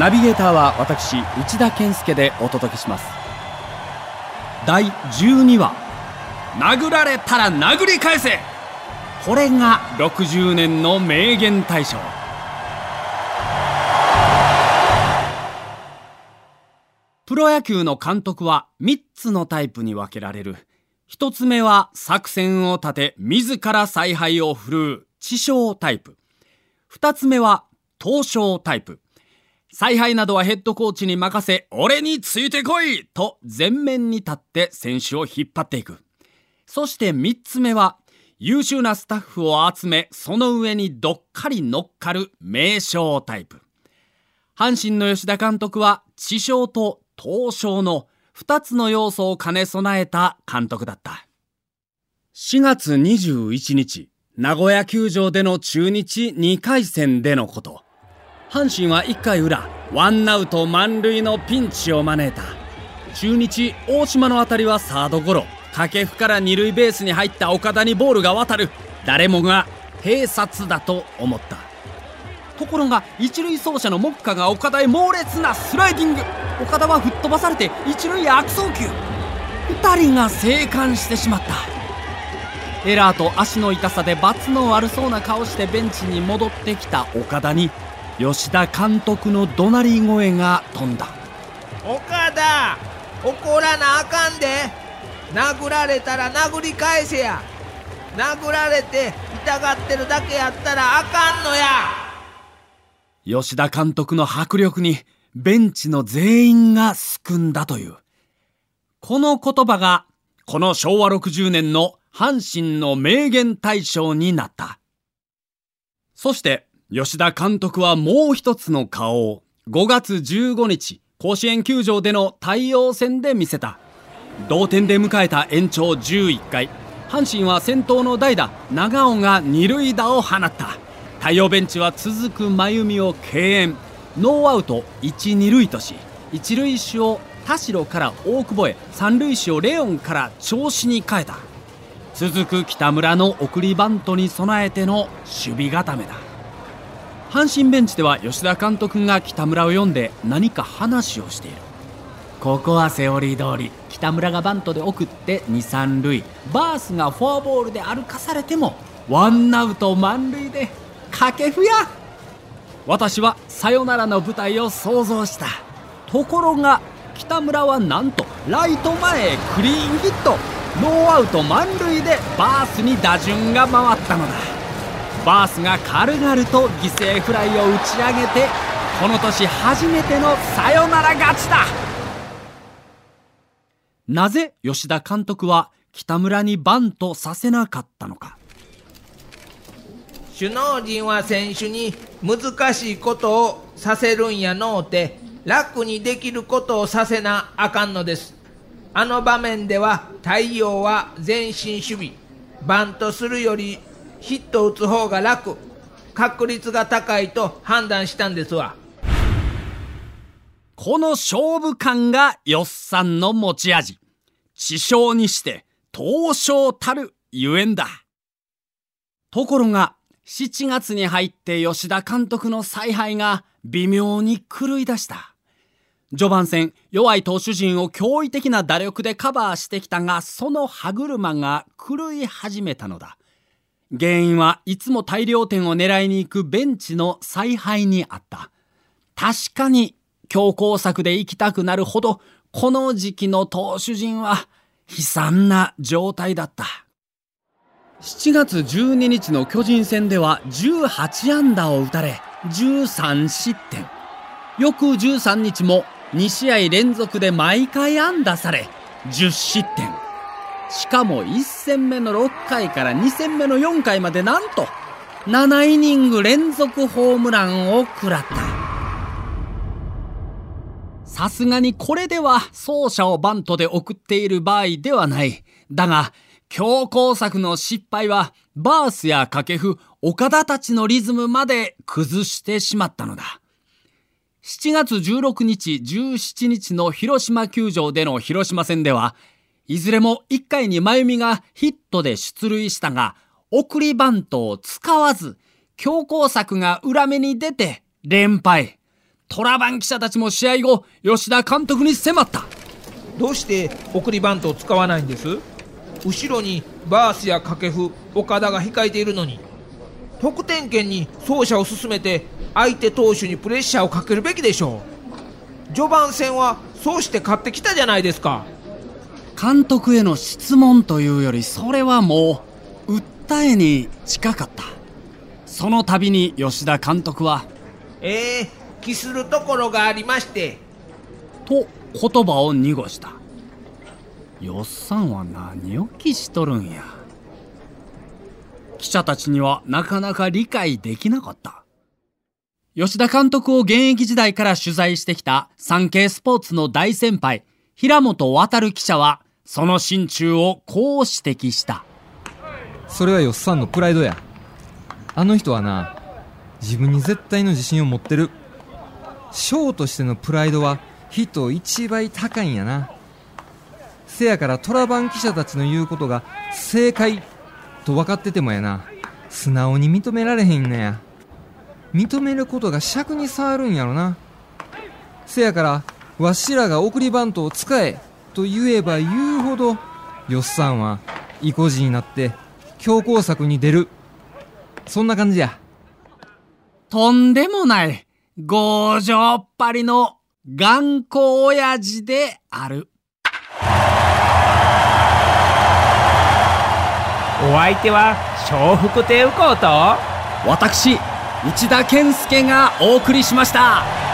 ナビゲーターは私内田健介でお届けします。第12話。殴られたら殴り返せ。これが60年の名言大賞。プロ野球の監督は3つのタイプに分けられる。1つ目は作戦を立て自ら采配を振るう。知将タイプ2つ目は東証タイプ采配などはヘッドコーチに任せ、俺についてこいと前面に立って選手を引っ張っていく。そして3つ目は、優秀なスタッフを集め、その上にどっかり乗っかる名将タイプ。阪神の吉田監督は、地将と東証の2つの要素を兼ね備えた監督だった。4月21日、名古屋球場での中日2回戦でのこと。阪神は1回裏ワンアウト満塁のピンチを招いた。中日大島の当たりはサードゴロ。掛布から二塁ベースに入った岡田にボールが渡る。誰もが併殺だと思った。ところが一塁走者の目下が岡田へ猛烈なスライディング。岡田は吹っ飛ばされて一塁悪送球。2人が生還してしまった。エラーと足の痛さで罰の悪そうな顔してベンチに戻ってきた岡田に吉田監督の怒鳴り声が飛んだ。岡田怒らなあかんで。殴られたら殴り返せや。殴られて痛がってるだけやったらあかんのや。吉田監督の迫力にベンチの全員がすくんだという。この言葉がこの昭和60年の阪神の名言大賞になった。そして吉田監督はもう一つの顔を5月15日甲子園球場での太陽戦で見せた。同点で迎えた延長11回。阪神は先頭の代打長尾が二塁打を放った。太陽ベンチは続く真由美を敬遠。ノーアウト1、2塁とし一塁手を田代から大久保へ三塁手をレオンから調子に変えた。続く北村の送りバントに備えての守備固めだ。阪神ベンチでは吉田監督が北村を読んで何か話をしている。ここはセオリー通り北村がバントで送って23塁。バースがフォアボールで歩かされてもワンアウト満塁で掛布や。私はサヨナラの舞台を想像した。ところが北村はなんとライト前へクリーンヒット。ノーアウト満塁でバースに打順が回ったのだ。バースが軽々と犠牲フライを打ち上げてこの年初めてのサヨナラ勝ちだ。なぜ吉田監督は北村にバントさせなかったのか。首脳陣は選手に難しいことをさせるんやのうて楽にできることをさせなあかんのです。あの場面では太陽は前進守備。バントするよりヒット打つ方が楽。確率が高いと判断したんですわ。この勝負感がよっさんの持ち味。地匠にして東証たるゆえんだ。ところが7月に入って吉田監督の采配が微妙に狂い出した。序盤戦弱い投手陣を驚異的な打力でカバーしてきたがその歯車が狂い始めたのだ原因はいつも大量点を狙いに行くベンチの采配にあった。確かに強攻策で行きたくなるほどこの時期の投手陣は悲惨な状態だった。7月12日の巨人戦では18安打を打たれ13失点。翌13日も2試合連続で毎回安打され10失点。しかも1戦目の6回から2戦目の4回までなんと7イニング連続ホームランを食らった。さすがにこれでは走者をバントで送っている場合ではない。だが強攻策の失敗はバースや掛布岡田たちのリズムまで崩してしまったのだ。7月16日17日の広島球場での広島戦ではいずれも1回に真由美がヒットで出塁したが、送りバントを使わず、強攻策が裏目に出て連敗。トラバン記者たちも試合後、吉田監督に迫った。どうして送りバントを使わないんです？後ろにバースや掛布岡田が控えているのに得点圏に走者を進めて相手投手にプレッシャーをかけるべきでしょう。序盤戦はそうして勝ってきたじゃないですか。監督への質問というよりそれはもう訴えに近かった。その度に吉田監督はええー、気するところがありましてと言葉を濁したよっさんは何を気しとるんや？記者たちにはなかなか理解できなかった。吉田監督を現役時代から取材してきた産経スポーツの大先輩平本渉記者はその心中をこう指摘した。それはよっさんのプライドや。あの人はな自分に絶対の自信を持ってる。ショーとしてのプライドは人一倍高いんやな。せやからトラバン記者たちの言うことが正解。と分かっててもやな。素直に認められへんのや。認めることが尺に触るんやろな。せやからわしらが送りバントを使えと言えば言うほどよっさんは意固地になって強攻策に出る。そんな感じや。とんでもない強情っぱりの頑固親父である。お相手は笑福亭右近と私内田健介がお送りしました。